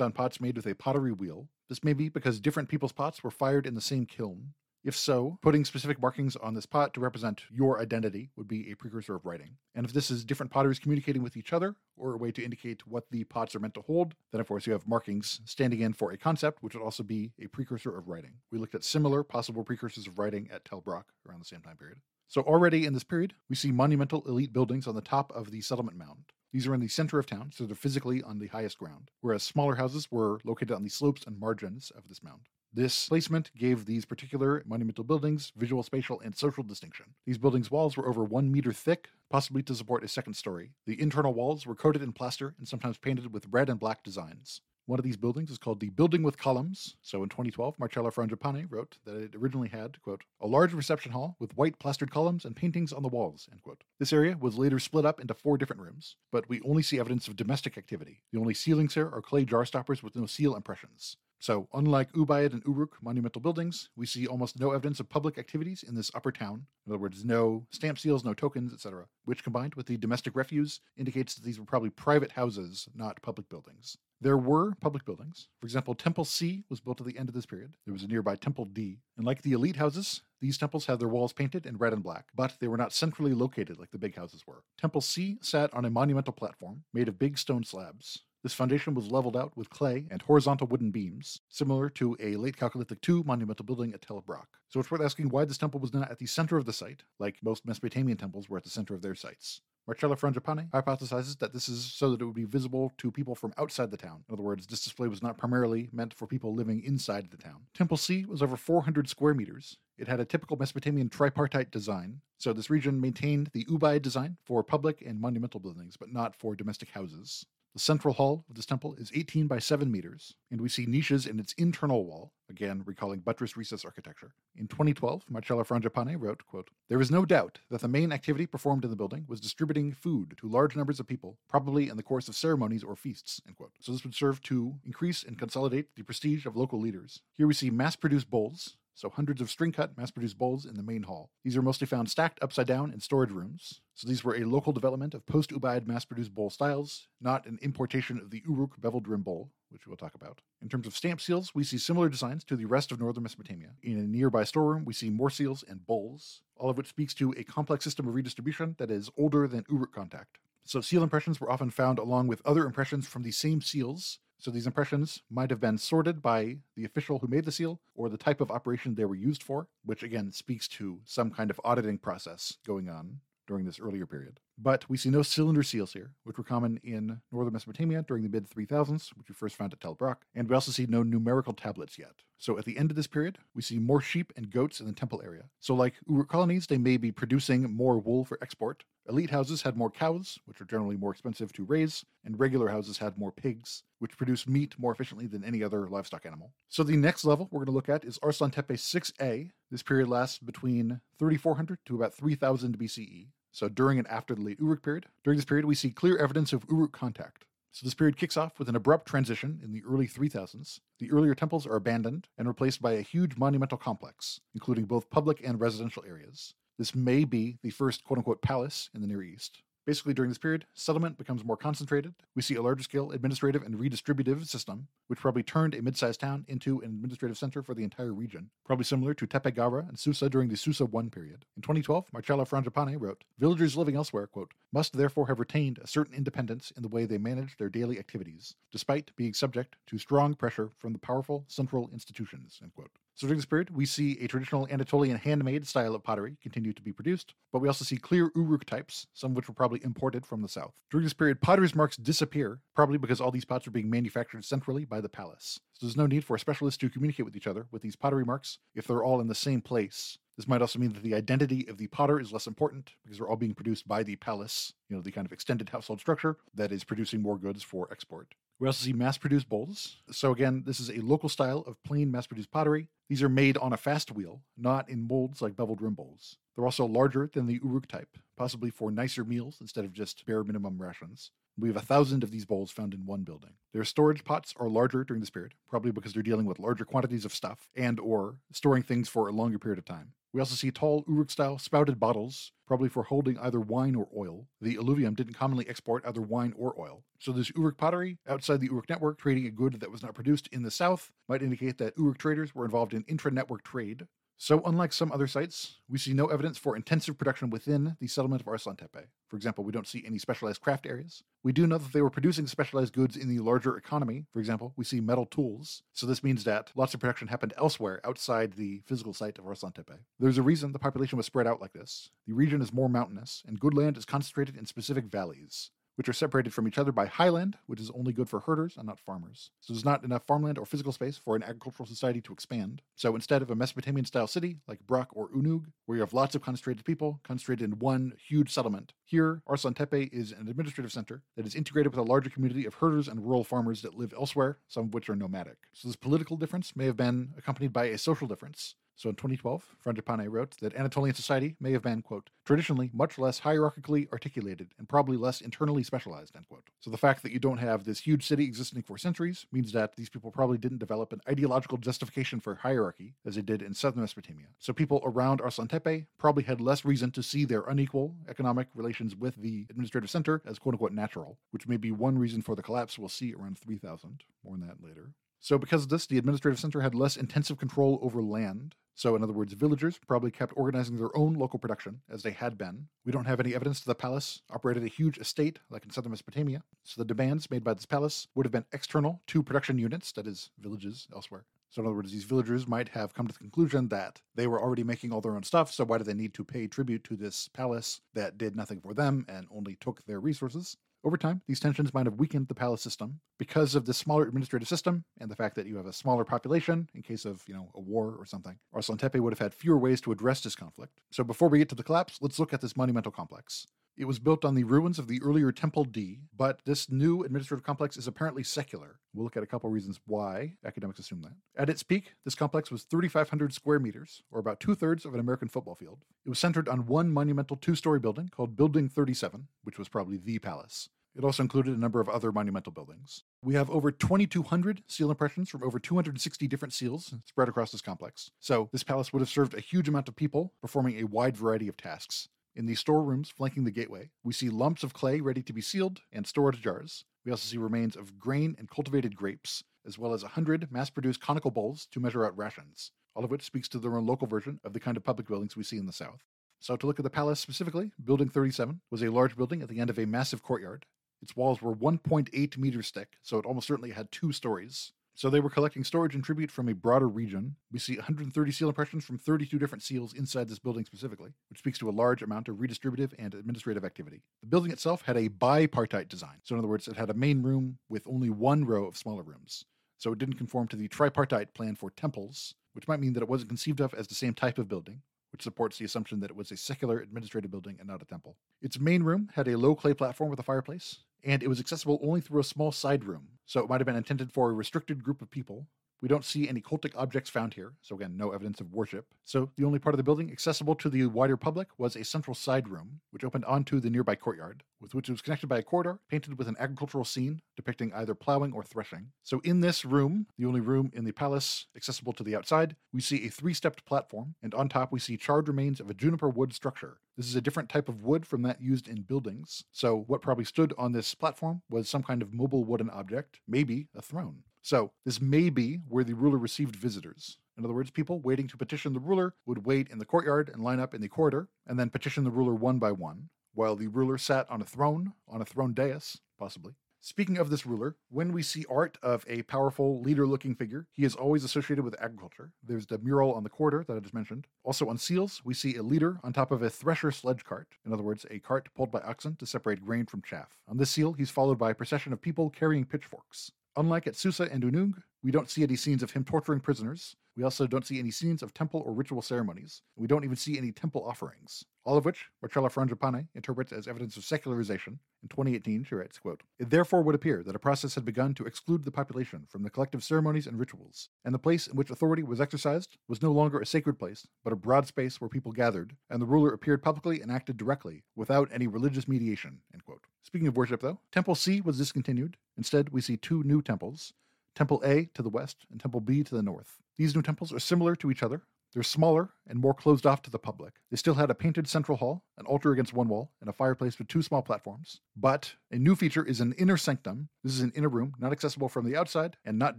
on pots made with a pottery wheel. This may be because different people's pots were fired in the same kiln. If so, putting specific markings on this pot to represent your identity would be a precursor of writing. And if this is different potteries communicating with each other, or a way to indicate what the pots are meant to hold, then of course you have markings standing in for a concept, which would also be a precursor of writing. We looked at similar possible precursors of writing at Tel Brak around the same time period. So already in this period, we see monumental elite buildings on the top of the settlement mound. These are in the center of town, so they're physically on the highest ground, whereas smaller houses were located on the slopes and margins of this mound. This placement gave these particular monumental buildings visual, spatial, and social distinction. These buildings' walls were over one meter thick, possibly to support a second story. The internal walls were coated in plaster and sometimes painted with red and black designs. One of these buildings is called the Building with Columns. So in 2012, Marcello Frangipane wrote that it originally had, quote, a large reception hall with white plastered columns and paintings on the walls, end quote. This area was later split up into four different rooms, but we only see evidence of domestic activity. The only sealings here are clay jar stoppers with no seal impressions. So, unlike Ubaid and Uruk monumental buildings, we see almost no evidence of public activities in this upper town. In other words, no stamp seals, no tokens, etc., which combined with the domestic refuse indicates that these were probably private houses, not public buildings. There were public buildings. For example, Temple C was built at the end of this period. There was a nearby Temple D. And like the elite houses, these temples had their walls painted in red and black, but they were not centrally located like the big houses were. Temple C sat on a monumental platform made of big stone slabs. This foundation was leveled out with clay and horizontal wooden beams, similar to a late Chalcolithic II monumental building at Tel Brak. So it's worth asking why this temple was not at the center of the site, like most Mesopotamian temples were at the center of their sites. Marcello Frangipane hypothesizes that this is so that it would be visible to people from outside the town. In other words, this display was not primarily meant for people living inside the town. Temple C was over 400 square meters. It had a typical Mesopotamian tripartite design, so this region maintained the Ubaid design for public and monumental buildings, but not for domestic houses. The central hall of this temple is 18 by 7 meters, and we see niches in its internal wall, again recalling buttress recess architecture. In 2012, Marcello Frangipane wrote, quote, There is no doubt that the main activity performed in the building was distributing food to large numbers of people, probably in the course of ceremonies or feasts, end quote. So this would serve to increase and consolidate the prestige of local leaders. Here we see mass-produced bowls, so hundreds of string cut, mass produced bowls in the main hall. These are mostly found stacked upside down in storage rooms. So these were a local development of post Ubaid mass produced bowl styles, not an importation of the Uruk beveled rim bowl, which we'll talk about. In terms of stamp seals, we see similar designs to the rest of northern Mesopotamia. In a nearby storeroom, we see more seals and bowls, all of which speaks to a complex system of redistribution that is older than Uruk contact. So seal impressions were often found along with other impressions from the same seals so these impressions might have been sorted by the official who made the seal or the type of operation they were used for, which again speaks to some kind of auditing process going on during this earlier period. But we see no cylinder seals here, which were common in northern Mesopotamia during the mid 3000s, which we first found at Tel Brak, and we also see no numerical tablets yet. So at the end of this period, we see more sheep and goats in the temple area. So, like Uruk colonies, they may be producing more wool for export. Elite houses had more cows, which are generally more expensive to raise, and regular houses had more pigs, which produce meat more efficiently than any other livestock animal. So, the next level we're going to look at is Arslan Tepe 6a. This period lasts between 3400 to about 3000 BCE so during and after the late Uruk period. During this period, we see clear evidence of Uruk contact. So this period kicks off with an abrupt transition in the early 3000s. The earlier temples are abandoned and replaced by a huge monumental complex, including both public and residential areas. This may be the first quote unquote palace in the Near East. Basically, during this period, settlement becomes more concentrated. We see a larger scale administrative and redistributive system, which probably turned a mid sized town into an administrative center for the entire region, probably similar to Tepe Gawra and Susa during the Susa I period. In 2012, Marcello Frangipane wrote Villagers living elsewhere, quote, must therefore have retained a certain independence in the way they manage their daily activities, despite being subject to strong pressure from the powerful central institutions, end quote. So during this period, we see a traditional Anatolian handmade style of pottery continue to be produced, but we also see clear Uruk types, some of which were probably imported from the south. During this period, pottery's marks disappear, probably because all these pots are being manufactured centrally by the palace. So there's no need for specialists to communicate with each other with these pottery marks if they're all in the same place. This might also mean that the identity of the potter is less important because they're all being produced by the palace, you know, the kind of extended household structure that is producing more goods for export. We also see mass produced bowls. So, again, this is a local style of plain mass produced pottery. These are made on a fast wheel, not in molds like beveled rim bowls. They're also larger than the Uruk type, possibly for nicer meals instead of just bare minimum rations. We have a thousand of these bowls found in one building. Their storage pots are larger during this period, probably because they're dealing with larger quantities of stuff and or storing things for a longer period of time. We also see tall Uruk-style spouted bottles, probably for holding either wine or oil. The alluvium didn't commonly export either wine or oil. So this Uruk pottery outside the Uruk network trading a good that was not produced in the south might indicate that Uruk traders were involved in intra-network trade. So, unlike some other sites, we see no evidence for intensive production within the settlement of Arslan Tepe. For example, we don't see any specialized craft areas. We do know that they were producing specialized goods in the larger economy. For example, we see metal tools. So, this means that lots of production happened elsewhere outside the physical site of Arslan Tepe. There's a reason the population was spread out like this. The region is more mountainous, and good land is concentrated in specific valleys which are separated from each other by highland, which is only good for herders and not farmers. So there's not enough farmland or physical space for an agricultural society to expand. So instead of a Mesopotamian style city like Brak or Unug, where you have lots of concentrated people concentrated in one huge settlement, here Arslan Tepe is an administrative center that is integrated with a larger community of herders and rural farmers that live elsewhere, some of which are nomadic. So this political difference may have been accompanied by a social difference, so in 2012, Frangipane wrote that Anatolian society may have been, quote, traditionally much less hierarchically articulated and probably less internally specialized, end quote. So the fact that you don't have this huge city existing for centuries means that these people probably didn't develop an ideological justification for hierarchy as they did in southern Mesopotamia. So people around Arslan Tepe probably had less reason to see their unequal economic relations with the administrative center as quote unquote natural, which may be one reason for the collapse we'll see around 3000. More on that later. So, because of this, the administrative center had less intensive control over land. So, in other words, villagers probably kept organizing their own local production as they had been. We don't have any evidence that the palace operated a huge estate like in southern Mesopotamia. So, the demands made by this palace would have been external to production units, that is, villages elsewhere. So, in other words, these villagers might have come to the conclusion that they were already making all their own stuff, so why do they need to pay tribute to this palace that did nothing for them and only took their resources? Over time, these tensions might have weakened the palace system because of the smaller administrative system and the fact that you have a smaller population in case of, you know, a war or something. Arslan Tepe would have had fewer ways to address this conflict. So before we get to the collapse, let's look at this monumental complex. It was built on the ruins of the earlier Temple D, but this new administrative complex is apparently secular. We'll look at a couple reasons why academics assume that. At its peak, this complex was 3,500 square meters, or about two thirds of an American football field. It was centered on one monumental two story building called Building 37, which was probably the palace. It also included a number of other monumental buildings. We have over 2,200 seal impressions from over 260 different seals spread across this complex. So, this palace would have served a huge amount of people, performing a wide variety of tasks. In the storerooms flanking the gateway, we see lumps of clay ready to be sealed and storage jars. We also see remains of grain and cultivated grapes, as well as 100 mass produced conical bowls to measure out rations, all of which speaks to their own local version of the kind of public buildings we see in the South. So, to look at the palace specifically, Building 37 was a large building at the end of a massive courtyard. Its walls were 1.8 meters thick, so it almost certainly had two stories. So they were collecting storage and tribute from a broader region. We see 130 seal impressions from 32 different seals inside this building specifically, which speaks to a large amount of redistributive and administrative activity. The building itself had a bipartite design. So, in other words, it had a main room with only one row of smaller rooms. So, it didn't conform to the tripartite plan for temples, which might mean that it wasn't conceived of as the same type of building, which supports the assumption that it was a secular administrative building and not a temple. Its main room had a low clay platform with a fireplace, and it was accessible only through a small side room, so it might have been intended for a restricted group of people. We don't see any cultic objects found here, so again, no evidence of worship. So the only part of the building accessible to the wider public was a central side room, which opened onto the nearby courtyard, with which it was connected by a corridor painted with an agricultural scene depicting either plowing or threshing. So in this room, the only room in the palace accessible to the outside, we see a three-stepped platform, and on top we see charred remains of a juniper wood structure. This is a different type of wood from that used in buildings. So what probably stood on this platform was some kind of mobile wooden object, maybe a throne. So, this may be where the ruler received visitors. In other words, people waiting to petition the ruler would wait in the courtyard and line up in the corridor, and then petition the ruler one by one, while the ruler sat on a throne, on a throne dais, possibly. Speaking of this ruler, when we see art of a powerful leader looking figure, he is always associated with agriculture. There's the mural on the corridor that I just mentioned. Also on seals, we see a leader on top of a thresher sledge cart. In other words, a cart pulled by oxen to separate grain from chaff. On this seal, he's followed by a procession of people carrying pitchforks. Unlike at Susa and Unug, we don't see any scenes of him torturing prisoners. We also don't see any scenes of temple or ritual ceremonies. We don't even see any temple offerings. All of which Marcella Frangipane interprets as evidence of secularization. In 2018, she writes, quote, It therefore would appear that a process had begun to exclude the population from the collective ceremonies and rituals, and the place in which authority was exercised was no longer a sacred place, but a broad space where people gathered, and the ruler appeared publicly and acted directly, without any religious mediation. End quote. Speaking of worship, though, Temple C was discontinued. Instead, we see two new temples Temple A to the west and Temple B to the north. These new temples are similar to each other, They're smaller and more closed off to the public. They still had a painted central hall, an altar against one wall, and a fireplace with two small platforms. But a new feature is an inner sanctum. This is an inner room, not accessible from the outside and not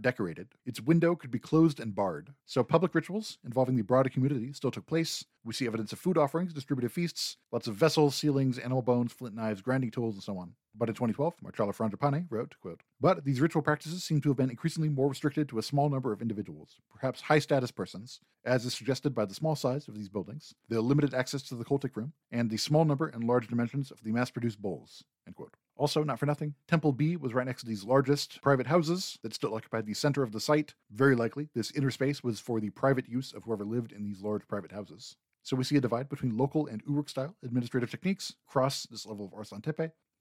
decorated. Its window could be closed and barred. So public rituals involving the broader community still took place. We see evidence of food offerings, distributed feasts, lots of vessels, sealings, animal bones, flint knives, grinding tools, and so on. But in 2012, Marcella Frangipane wrote, quote, But these ritual practices seem to have been increasingly more restricted to a small number of individuals, perhaps high status persons, as is suggested by the small size of these buildings, the limited access to the cultic room, and the small number and large dimensions of the mass produced bowls. End quote. Also, not for nothing, Temple B was right next to these largest private houses that still occupied the center of the site. Very likely, this inner space was for the private use of whoever lived in these large private houses. So we see a divide between local and Uruk style administrative techniques across this level of Arslan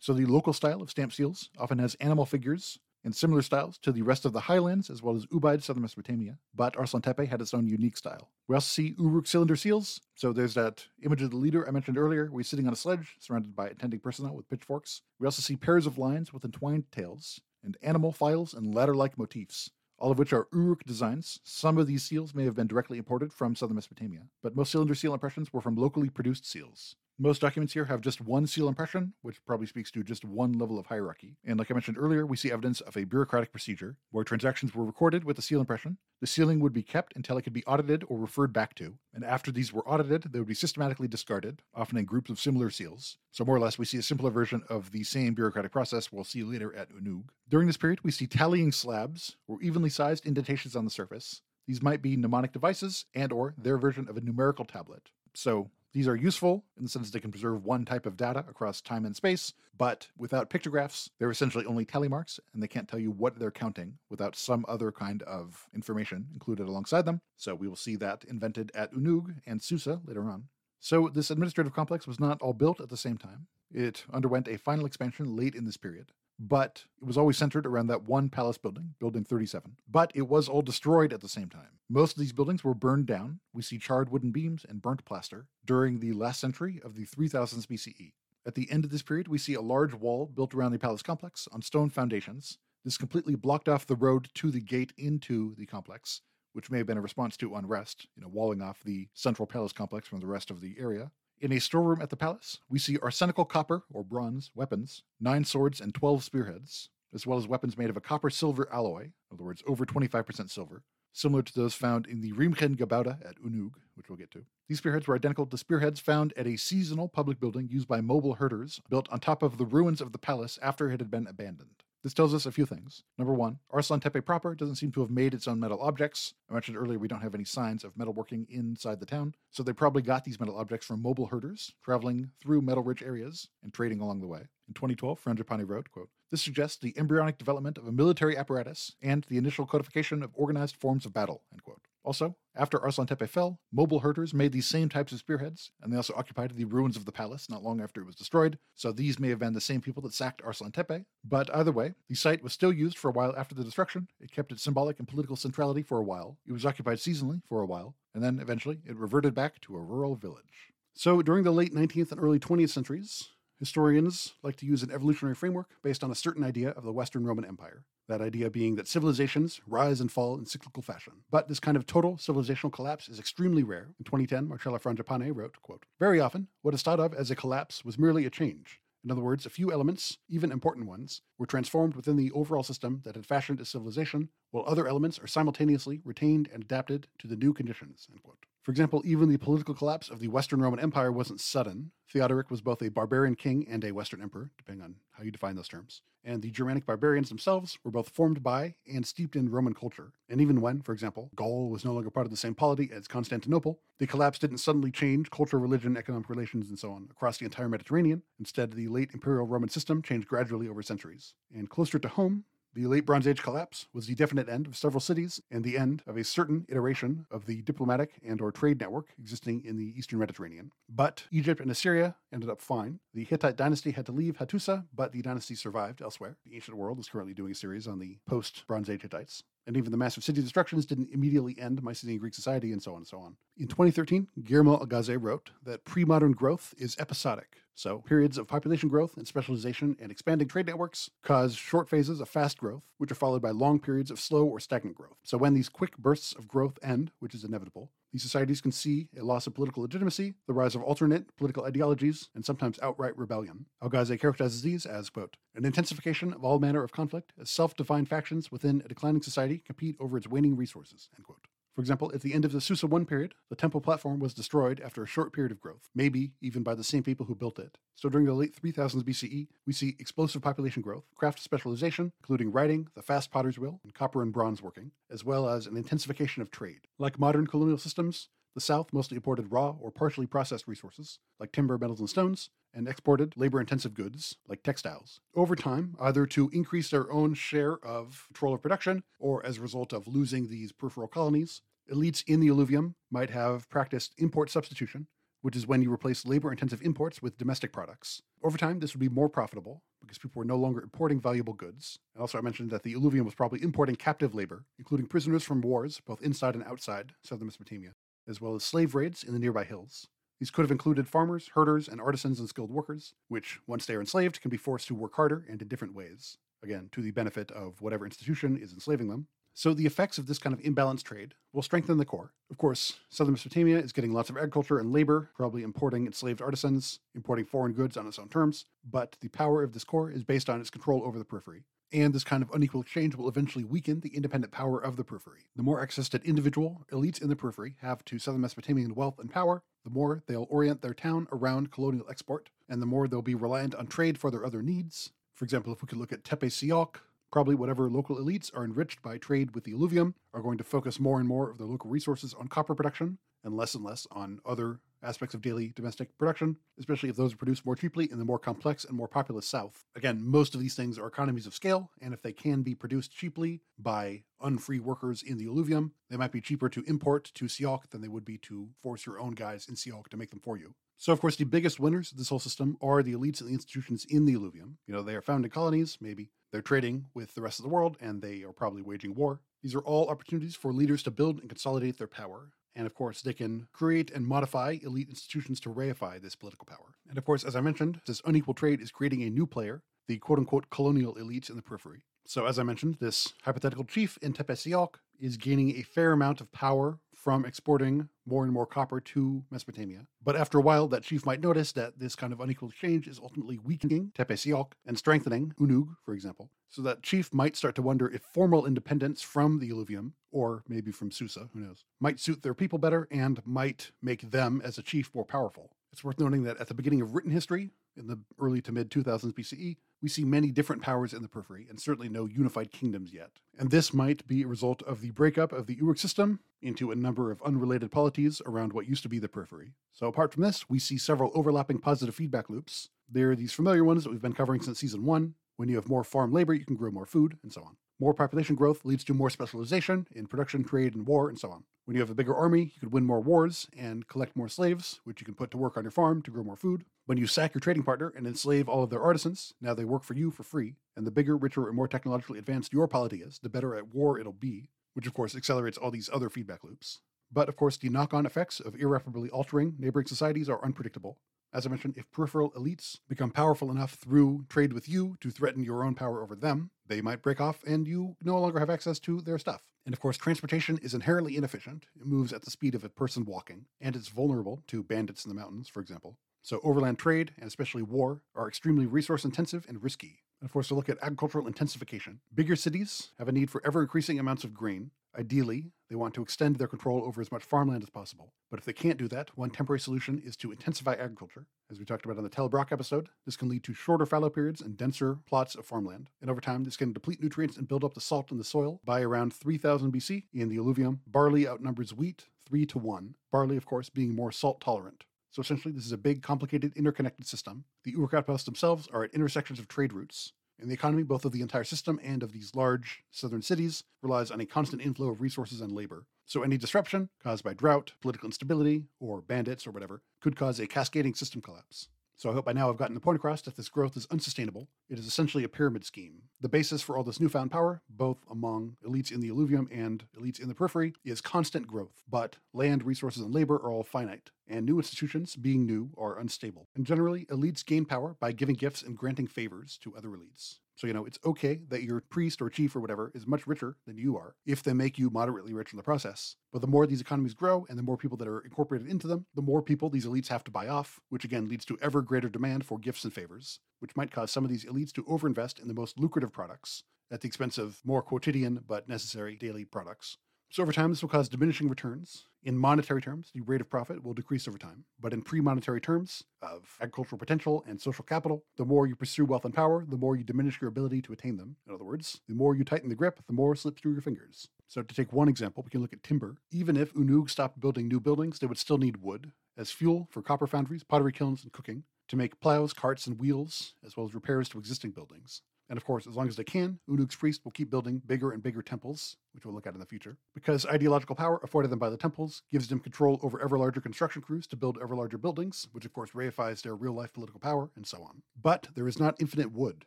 so the local style of stamp seals often has animal figures and similar styles to the rest of the highlands as well as Ubaid, southern Mesopotamia, but Arslan Tepe had its own unique style. We also see Uruk cylinder seals. So there's that image of the leader I mentioned earlier, where he's sitting on a sledge surrounded by attending personnel with pitchforks. We also see pairs of lines with entwined tails and animal files and ladder like motifs all of which are Uruk designs. Some of these seals may have been directly imported from southern Mesopotamia, but most cylinder seal impressions were from locally produced seals. Most documents here have just one seal impression, which probably speaks to just one level of hierarchy. And like I mentioned earlier, we see evidence of a bureaucratic procedure where transactions were recorded with the seal impression. The sealing would be kept until it could be audited or referred back to. And after these were audited, they would be systematically discarded, often in groups of similar seals. So, more or less, we see a simpler version of the same bureaucratic process we'll see later at Unug. During this period, we see tallying slabs or evenly sized indentations on the surface. These might be mnemonic devices and or their version of a numerical tablet. So these are useful in the sense that they can preserve one type of data across time and space, but without pictographs, they're essentially only tally marks and they can't tell you what they're counting without some other kind of information included alongside them. So we will see that invented at Unug and Susa later on. So this administrative complex was not all built at the same time. It underwent a final expansion late in this period but it was always centered around that one palace building, Building 37. But it was all destroyed at the same time. Most of these buildings were burned down. We see charred wooden beams and burnt plaster during the last century of the 3000s BCE. At the end of this period, we see a large wall built around the palace complex on stone foundations. This completely blocked off the road to the gate into the complex, which may have been a response to unrest, you know, walling off the central palace complex from the rest of the area. In a storeroom at the palace, we see arsenical copper or bronze weapons, nine swords, and 12 spearheads, as well as weapons made of a copper silver alloy, in other words, over 25% silver, similar to those found in the Riemchengebäude at Unug, which we'll get to. These spearheads were identical to spearheads found at a seasonal public building used by mobile herders, built on top of the ruins of the palace after it had been abandoned. This tells us a few things. Number one, Arslan Tepe proper doesn't seem to have made its own metal objects. I mentioned earlier we don't have any signs of metalworking inside the town, so they probably got these metal objects from mobile herders traveling through metal rich areas and trading along the way. In 2012, Frangipane wrote, quote, This suggests the embryonic development of a military apparatus and the initial codification of organized forms of battle, end quote. Also, after Arslan Tepe fell, mobile herders made these same types of spearheads, and they also occupied the ruins of the palace not long after it was destroyed, so these may have been the same people that sacked Arslan Tepe. But either way, the site was still used for a while after the destruction. It kept its symbolic and political centrality for a while. It was occupied seasonally for a while, and then eventually it reverted back to a rural village. So during the late 19th and early 20th centuries, Historians like to use an evolutionary framework based on a certain idea of the Western Roman Empire. That idea being that civilizations rise and fall in cyclical fashion. But this kind of total civilizational collapse is extremely rare. In 2010, Marcella Frangipane wrote, quote, Very often, what is thought of as a collapse was merely a change. In other words, a few elements, even important ones, were transformed within the overall system that had fashioned a civilization, while other elements are simultaneously retained and adapted to the new conditions. End quote. For example, even the political collapse of the Western Roman Empire wasn't sudden. Theodoric was both a barbarian king and a Western emperor, depending on how you define those terms. And the Germanic barbarians themselves were both formed by and steeped in Roman culture. And even when, for example, Gaul was no longer part of the same polity as Constantinople, the collapse didn't suddenly change culture, religion, economic relations, and so on across the entire Mediterranean. Instead, the late imperial Roman system changed gradually over centuries. And closer to home, the late Bronze Age collapse was the definite end of several cities and the end of a certain iteration of the diplomatic and or trade network existing in the eastern Mediterranean. But Egypt and Assyria ended up fine. The Hittite dynasty had to leave Hattusa, but the dynasty survived elsewhere. The ancient world is currently doing a series on the post Bronze Age Hittites and even the massive city destructions didn't immediately end Mycenaean Greek society, and so on and so on. In 2013, Guillermo Algaze wrote that pre modern growth is episodic. So, periods of population growth and specialization and expanding trade networks cause short phases of fast growth, which are followed by long periods of slow or stagnant growth. So, when these quick bursts of growth end, which is inevitable, These societies can see a loss of political legitimacy, the rise of alternate political ideologies, and sometimes outright rebellion. Algaze characterizes these as, quote, an intensification of all manner of conflict as self defined factions within a declining society compete over its waning resources, end quote. For example, at the end of the Susa 1 period, the temple platform was destroyed after a short period of growth, maybe even by the same people who built it. So during the late 3000s BCE, we see explosive population growth, craft specialization, including writing, the fast potter's wheel, and copper and bronze working, as well as an intensification of trade. Like modern colonial systems, the South mostly imported raw or partially processed resources, like timber, metals, and stones, and exported labor intensive goods, like textiles, over time, either to increase their own share of control of production or as a result of losing these peripheral colonies. Elites in the alluvium might have practiced import substitution, which is when you replace labor intensive imports with domestic products. Over time, this would be more profitable because people were no longer importing valuable goods. And also, I mentioned that the alluvium was probably importing captive labor, including prisoners from wars, both inside and outside southern Mesopotamia as well as slave raids in the nearby hills. These could have included farmers, herders, and artisans and skilled workers, which, once they are enslaved, can be forced to work harder and in different ways, again, to the benefit of whatever institution is enslaving them. So the effects of this kind of imbalanced trade will strengthen the core. Of course, southern Mesopotamia is getting lots of agriculture and labor, probably importing enslaved artisans, importing foreign goods on its own terms, but the power of this core is based on its control over the periphery and this kind of unequal exchange will eventually weaken the independent power of the periphery. The more access that individual elites in the periphery have to southern Mesopotamian wealth and power, the more they'll orient their town around colonial export, and the more they'll be reliant on trade for their other needs. For example, if we could look at Tepe Sialk, probably whatever local elites are enriched by trade with the alluvium are going to focus more and more of their local resources on copper production and less and less on other aspects of daily domestic production, especially if those are produced more cheaply in the more complex and more populous South. Again, most of these things are economies of scale, and if they can be produced cheaply by unfree workers in the alluvium, they might be cheaper to import to Sialk than they would be to force your own guys in Sialk to make them for you. So, of course, the biggest winners of this whole system are the elites and the institutions in the alluvium. You know, they are founding colonies, maybe. They're trading with the rest of the world, and they are probably waging war. These are all opportunities for leaders to build and consolidate their power. And of course, they can create and modify elite institutions to reify this political power. And of course, as I mentioned, this unequal trade is creating a new player, the quote unquote colonial elites in the periphery. So, as I mentioned, this hypothetical chief in Tepe Sialk is gaining a fair amount of power from exporting more and more copper to Mesopotamia. But after a while, that chief might notice that this kind of unequal exchange is ultimately weakening Tepe Sialk and strengthening Unug, for example. So that chief might start to wonder if formal independence from the alluvium, or maybe from Susa, who knows, might suit their people better and might make them as a chief more powerful. It's worth noting that at the beginning of written history, in the early to mid 2000s BCE, we see many different powers in the periphery and certainly no unified kingdoms yet. And this might be a result of the breakup of the Uruk system into a number of unrelated polities around what used to be the periphery. So, apart from this, we see several overlapping positive feedback loops. There are these familiar ones that we've been covering since season one. When you have more farm labor, you can grow more food, and so on. More population growth leads to more specialization in production, trade, and war, and so on. When you have a bigger army, you could win more wars and collect more slaves, which you can put to work on your farm to grow more food. When you sack your trading partner and enslave all of their artisans, now they work for you for free. And the bigger, richer, and more technologically advanced your polity is, the better at war it'll be, which of course accelerates all these other feedback loops. But of course, the knock on effects of irreparably altering neighboring societies are unpredictable. As I mentioned, if peripheral elites become powerful enough through trade with you to threaten your own power over them, they might break off and you no longer have access to their stuff. And of course, transportation is inherently inefficient. It moves at the speed of a person walking, and it's vulnerable to bandits in the mountains, for example. So, overland trade, and especially war, are extremely resource intensive and risky. And of course, to look at agricultural intensification. Bigger cities have a need for ever increasing amounts of grain. Ideally, they want to extend their control over as much farmland as possible. But if they can't do that, one temporary solution is to intensify agriculture. As we talked about on the Tel episode, this can lead to shorter fallow periods and denser plots of farmland. And over time, this can deplete nutrients and build up the salt in the soil. By around 3000 BC, in the alluvium, barley outnumbers wheat 3 to 1. Barley, of course, being more salt tolerant. So essentially, this is a big, complicated, interconnected system. The Uruk outposts themselves are at intersections of trade routes. In the economy, both of the entire system and of these large southern cities relies on a constant inflow of resources and labor. So any disruption caused by drought, political instability, or bandits or whatever could cause a cascading system collapse. So I hope by now I've gotten the point across that this growth is unsustainable. It is essentially a pyramid scheme. The basis for all this newfound power, both among elites in the alluvium and elites in the periphery, is constant growth. But land, resources, and labor are all finite, and new institutions, being new, are unstable. And generally, elites gain power by giving gifts and granting favors to other elites. So, you know, it's okay that your priest or chief or whatever is much richer than you are if they make you moderately rich in the process. But the more these economies grow and the more people that are incorporated into them, the more people these elites have to buy off, which again leads to ever greater demand for gifts and favors, which might cause some of these elites to overinvest in the most lucrative products at the expense of more quotidian but necessary daily products. So over time, this will cause diminishing returns. In monetary terms, the rate of profit will decrease over time. But in pre monetary terms of agricultural potential and social capital, the more you pursue wealth and power, the more you diminish your ability to attain them. In other words, the more you tighten the grip, the more slips through your fingers. So to take one example, we can look at timber. Even if Unug stopped building new buildings, they would still need wood as fuel for copper foundries, pottery kilns, and cooking, to make plows, carts, and wheels, as well as repairs to existing buildings. And of course, as long as they can, Unug's priests will keep building bigger and bigger temples, which we'll look at in the future, because ideological power afforded them by the temples gives them control over ever larger construction crews to build ever larger buildings, which of course reifies their real life political power, and so on. But there is not infinite wood,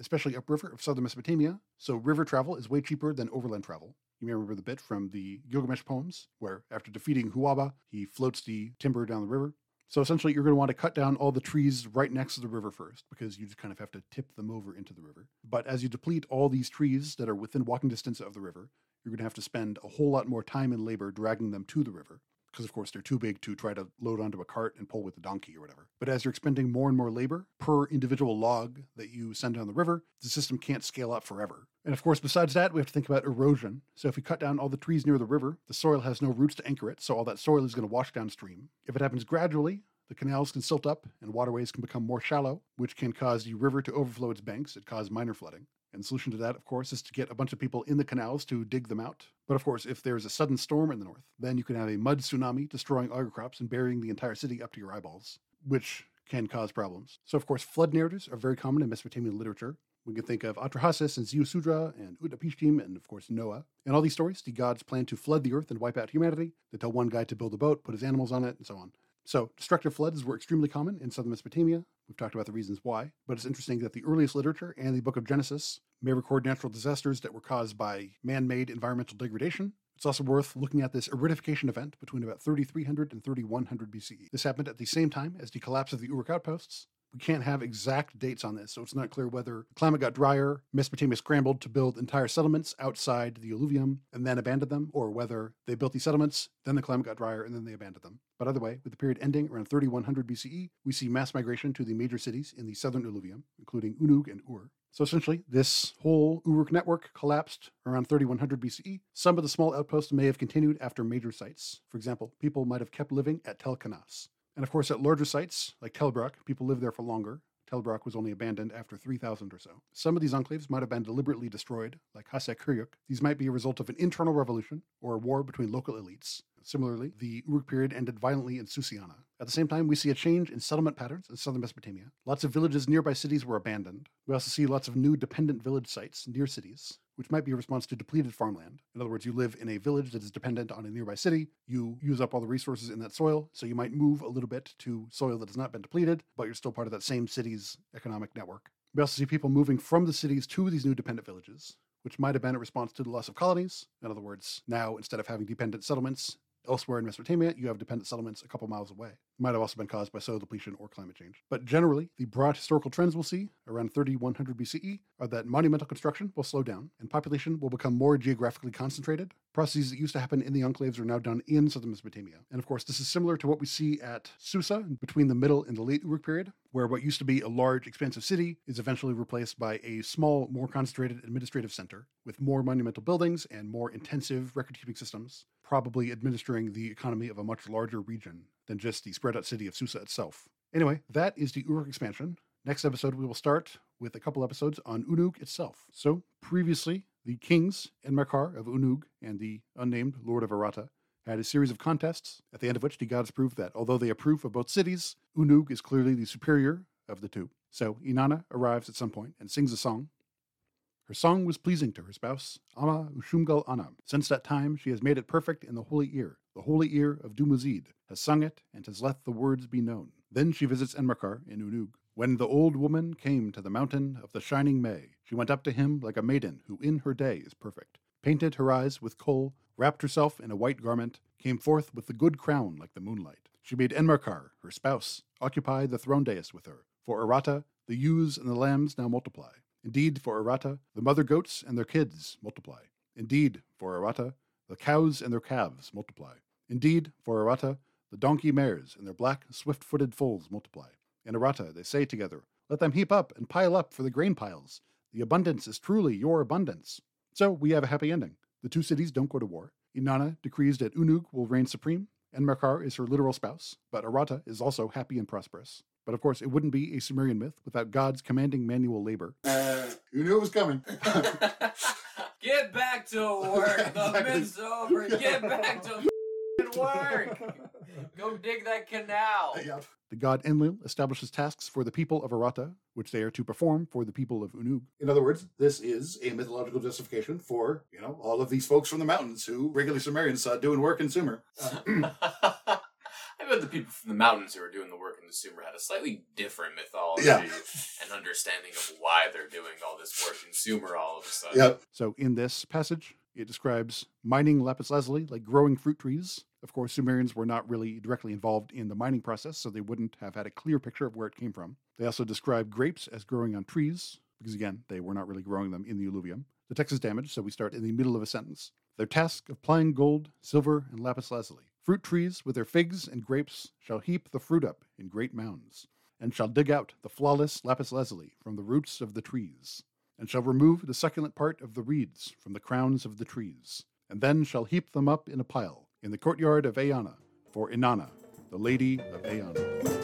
especially upriver of southern Mesopotamia, so river travel is way cheaper than overland travel. You may remember the bit from the Gilgamesh poems, where after defeating Huwaba, he floats the timber down the river. So essentially, you're going to want to cut down all the trees right next to the river first, because you just kind of have to tip them over into the river. But as you deplete all these trees that are within walking distance of the river, you're going to have to spend a whole lot more time and labor dragging them to the river. Because, of course, they're too big to try to load onto a cart and pull with a donkey or whatever. But as you're expending more and more labor per individual log that you send down the river, the system can't scale up forever. And of course, besides that, we have to think about erosion. So if we cut down all the trees near the river, the soil has no roots to anchor it, so all that soil is going to wash downstream. If it happens gradually, the canals can silt up and waterways can become more shallow, which can cause the river to overflow its banks and cause minor flooding. And the solution to that, of course, is to get a bunch of people in the canals to dig them out. But of course, if there's a sudden storm in the north, then you can have a mud tsunami destroying all your crops and burying the entire city up to your eyeballs, which can cause problems. So, of course, flood narratives are very common in Mesopotamian literature. We can think of Atrahasis and Ziusudra and Utnapishtim and, of course, Noah. In all these stories, the gods plan to flood the earth and wipe out humanity. They tell one guy to build a boat, put his animals on it, and so on. So, destructive floods were extremely common in southern Mesopotamia. We've talked about the reasons why, but it's interesting that the earliest literature and the book of Genesis may record natural disasters that were caused by man made environmental degradation. It's also worth looking at this aridification event between about 3300 and 3100 BCE. This happened at the same time as the collapse of the Uruk outposts, we can't have exact dates on this, so it's not clear whether the climate got drier, Mesopotamia scrambled to build entire settlements outside the alluvium and then abandoned them, or whether they built these settlements, then the climate got drier, and then they abandoned them. But either way, with the period ending around 3100 BCE, we see mass migration to the major cities in the southern alluvium, including Unug and Ur. So essentially, this whole Uruk network collapsed around 3100 BCE. Some of the small outposts may have continued after major sites. For example, people might have kept living at Tel Kanas. And of course, at larger sites like Tel Brak, people live there for longer. Tel Brak was only abandoned after 3000 or so. Some of these enclaves might have been deliberately destroyed, like Hassek Höyük. These might be a result of an internal revolution or a war between local elites. Similarly, the Uruk period ended violently in Susiana. At the same time, we see a change in settlement patterns in southern Mesopotamia. Lots of villages nearby cities were abandoned. We also see lots of new dependent village sites near cities which might be a response to depleted farmland. In other words, you live in a village that is dependent on a nearby city, you use up all the resources in that soil, so you might move a little bit to soil that has not been depleted, but you're still part of that same city's economic network. We also see people moving from the cities to these new dependent villages, which might have been a response to the loss of colonies. In other words, now instead of having dependent settlements, Elsewhere in Mesopotamia, you have dependent settlements a couple miles away. Might have also been caused by soil depletion or climate change. But generally, the broad historical trends we'll see around 3100 BCE are that monumental construction will slow down and population will become more geographically concentrated. Processes that used to happen in the enclaves are now done in southern Mesopotamia. And of course, this is similar to what we see at Susa between the middle and the late Uruk period, where what used to be a large, expansive city is eventually replaced by a small, more concentrated administrative center with more monumental buildings and more intensive record keeping systems probably administering the economy of a much larger region than just the spread out city of Susa itself. Anyway, that is the Uruk expansion. Next episode, we will start with a couple episodes on Unug itself. So, previously, the kings Enmerkar of Unug and the unnamed Lord of Aratta had a series of contests, at the end of which the gods proved that although they approve of both cities, Unug is clearly the superior of the two. So Inanna arrives at some point and sings a song, her song was pleasing to her spouse, Ama Ushumgal Anam. Since that time, she has made it perfect in the holy ear. The holy ear of Dumuzid has sung it and has let the words be known. Then she visits Enmerkar in Unug. When the old woman came to the mountain of the shining May, she went up to him like a maiden who in her day is perfect, painted her eyes with kohl, wrapped herself in a white garment, came forth with the good crown like the moonlight. She made Enmerkar, her spouse, occupy the throne dais with her. For Aratta, the ewes and the lambs now multiply. Indeed, for Aratta, the mother goats and their kids multiply. Indeed, for Aratta, the cows and their calves multiply. Indeed, for Aratta, the donkey mares and their black, swift footed foals multiply. In Aratta, they say together, Let them heap up and pile up for the grain piles. The abundance is truly your abundance. So we have a happy ending. The two cities don't go to war. Inanna decrees that Unug will reign supreme, and Enmerkar is her literal spouse, but Aratta is also happy and prosperous. But of course, it wouldn't be a Sumerian myth without God's commanding manual labor. Uh, you knew it was coming. Get back to work. The Exactly. myth's over. Get back to f***ing work. Go dig that canal. yep. The god Enlil establishes tasks for the people of Aratta, which they are to perform for the people of Unug. In other words, this is a mythological justification for, you know, all of these folks from the mountains who regular Sumerians saw doing work in Sumer. Uh, I bet the people from the mountains who are doing the work in the Sumer had a slightly different mythology Yeah. and understanding of why they're doing all this work in Sumer all of a sudden. yep. So in this passage, it describes mining lapis lazuli like growing fruit trees. Of course, Sumerians were not really directly involved in the mining process, so they wouldn't have had a clear picture of where it came from. They also describe grapes as growing on trees, because again, they were not really growing them in the alluvium. The text is damaged, so we start in the middle of a sentence. Their task of plying gold, silver, and lapis lazuli. Fruit trees with their figs and grapes shall heap the fruit up in great mounds, and shall dig out the flawless lapis lazuli from the roots of the trees and shall remove the succulent part of the reeds from the crowns of the trees, and then shall heap them up in a pile in the courtyard of Eanna for Inanna, the lady of Eanna.